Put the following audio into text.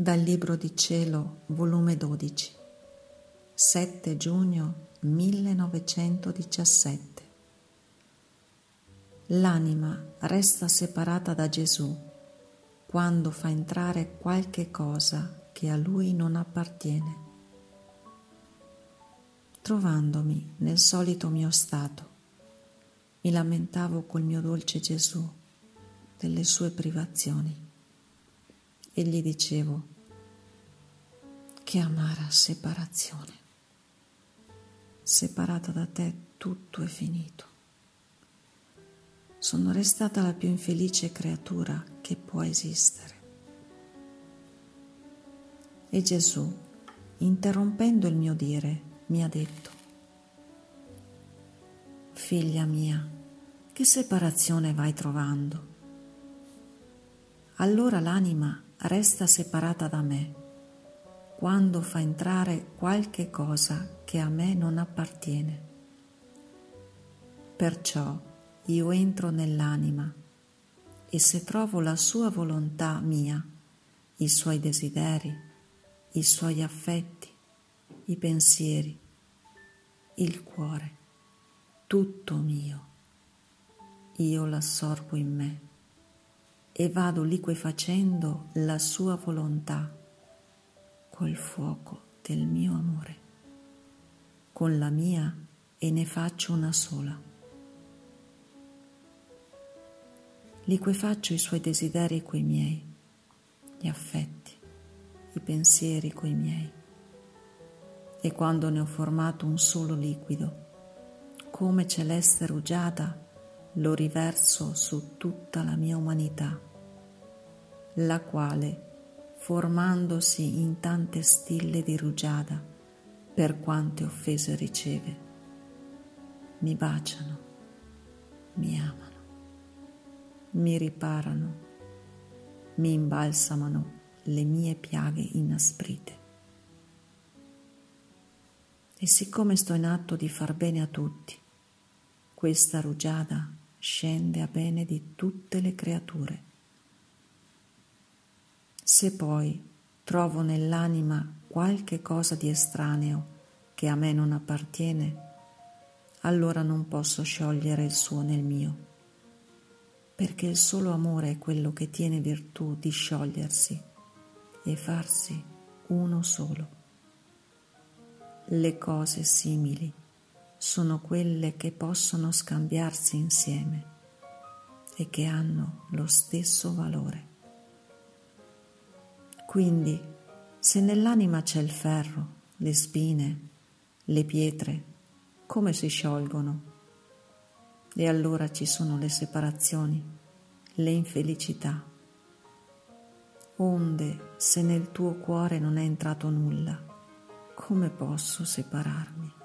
Dal Libro di Cielo, volume 12, 7 giugno 1917. L'anima resta separata da Gesù quando fa entrare qualche cosa che a lui non appartiene. Trovandomi nel solito mio stato, mi lamentavo col mio dolce Gesù delle sue privazioni e gli dicevo, che amara separazione. Separata da te tutto è finito. Sono restata la più infelice creatura che può esistere. E Gesù, interrompendo il mio dire, mi ha detto, Figlia mia, che separazione vai trovando? Allora l'anima resta separata da me quando fa entrare qualche cosa che a me non appartiene. Perciò io entro nell'anima e se trovo la sua volontà mia, i suoi desideri, i suoi affetti, i pensieri, il cuore, tutto mio, io l'assorbo in me e vado liquefacendo la sua volontà col fuoco del mio amore, con la mia e ne faccio una sola. Liquefaccio i suoi desideri coi miei, gli affetti, i pensieri coi miei. E quando ne ho formato un solo liquido, come celeste rugiada, lo riverso su tutta la mia umanità la quale, formandosi in tante stille di rugiada, per quante offese riceve, mi baciano, mi amano, mi riparano, mi imbalsamano le mie piaghe inasprite. E siccome sto in atto di far bene a tutti, questa rugiada scende a bene di tutte le creature se poi trovo nell'anima qualche cosa di estraneo che a me non appartiene, allora non posso sciogliere il suo nel mio, perché il solo amore è quello che tiene virtù di sciogliersi e farsi uno solo. Le cose simili sono quelle che possono scambiarsi insieme e che hanno lo stesso valore. Quindi, se nell'anima c'è il ferro, le spine, le pietre, come si sciolgono? E allora ci sono le separazioni, le infelicità. Onde, se nel tuo cuore non è entrato nulla, come posso separarmi?